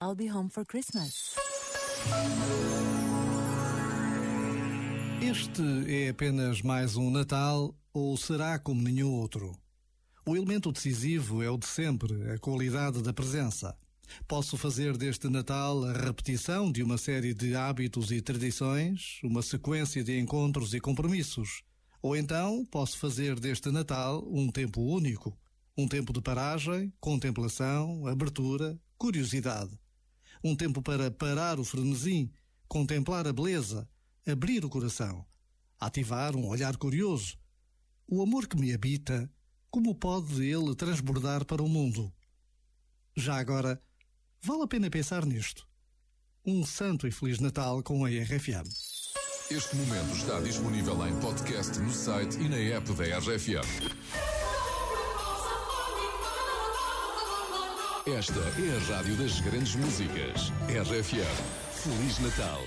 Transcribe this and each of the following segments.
I'll be home for Christmas. Este é apenas mais um Natal ou será como nenhum outro? O elemento decisivo é o de sempre, a qualidade da presença. Posso fazer deste Natal a repetição de uma série de hábitos e tradições, uma sequência de encontros e compromissos. Ou então posso fazer deste Natal um tempo único, um tempo de paragem, contemplação, abertura, curiosidade. Um tempo para parar o frenesim, contemplar a beleza, abrir o coração, ativar um olhar curioso. O amor que me habita, como pode ele transbordar para o mundo? Já agora, vale a pena pensar nisto. Um santo e feliz Natal com a RFM. Este momento está disponível em podcast no site e na app da RFM. Esta é a rádio das grandes músicas. RFM. Feliz Natal.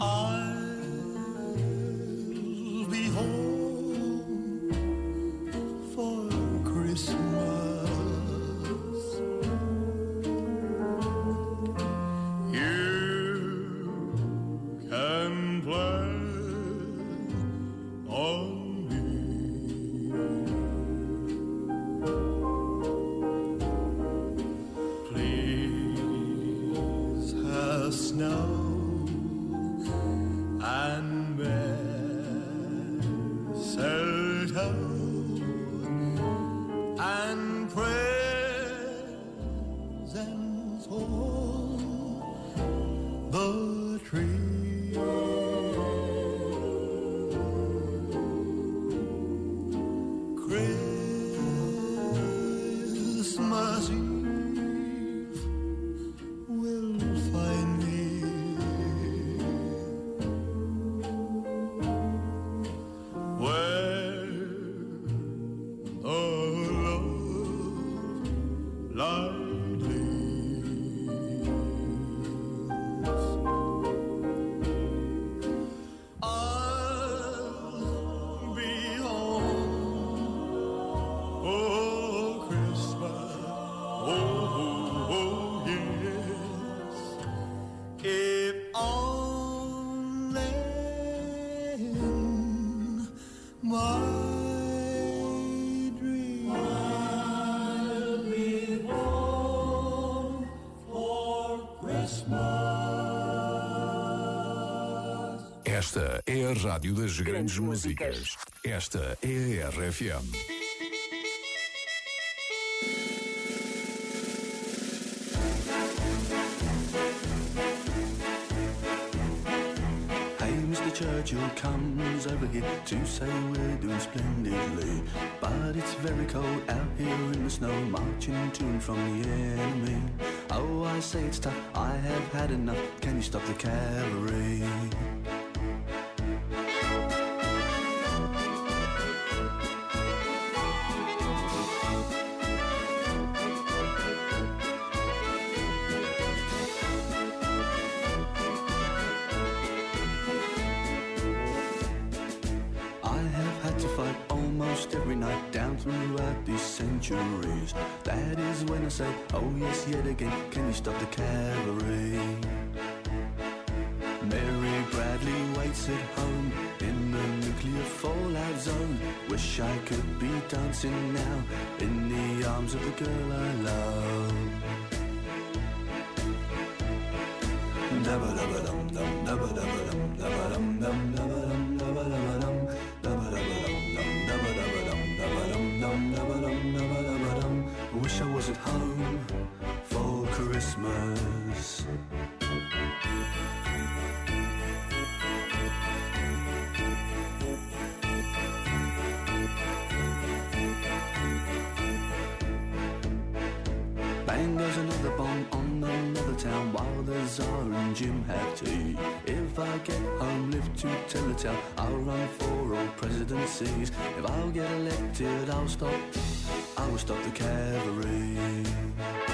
I'll be Christmas Esta é a rádio das grandes músicas. Esta é a RFM. Hey, Mr. Churchill comes over here to say we're doing splendidly. But it's very cold out here in the snow, marching to and from the enemy. Oh, I say it's tough, I have had enough. Can you stop the cavalry? I have had to fight almost every night down throughout these. That is when I say, oh yes, yet again, can you stop the cavalry? Mary Bradley waits at home in the nuclear fallout zone. Wish I could be dancing now in the arms of the girl I love. Dabba-dabba-dum, dum, dabba-dabba-dum, dabba-dum, Tsar and Jim have tea. If I get home, live to tell the tale, I'll run for all presidencies. If I'll get elected, I'll stop, I will stop the cavalry.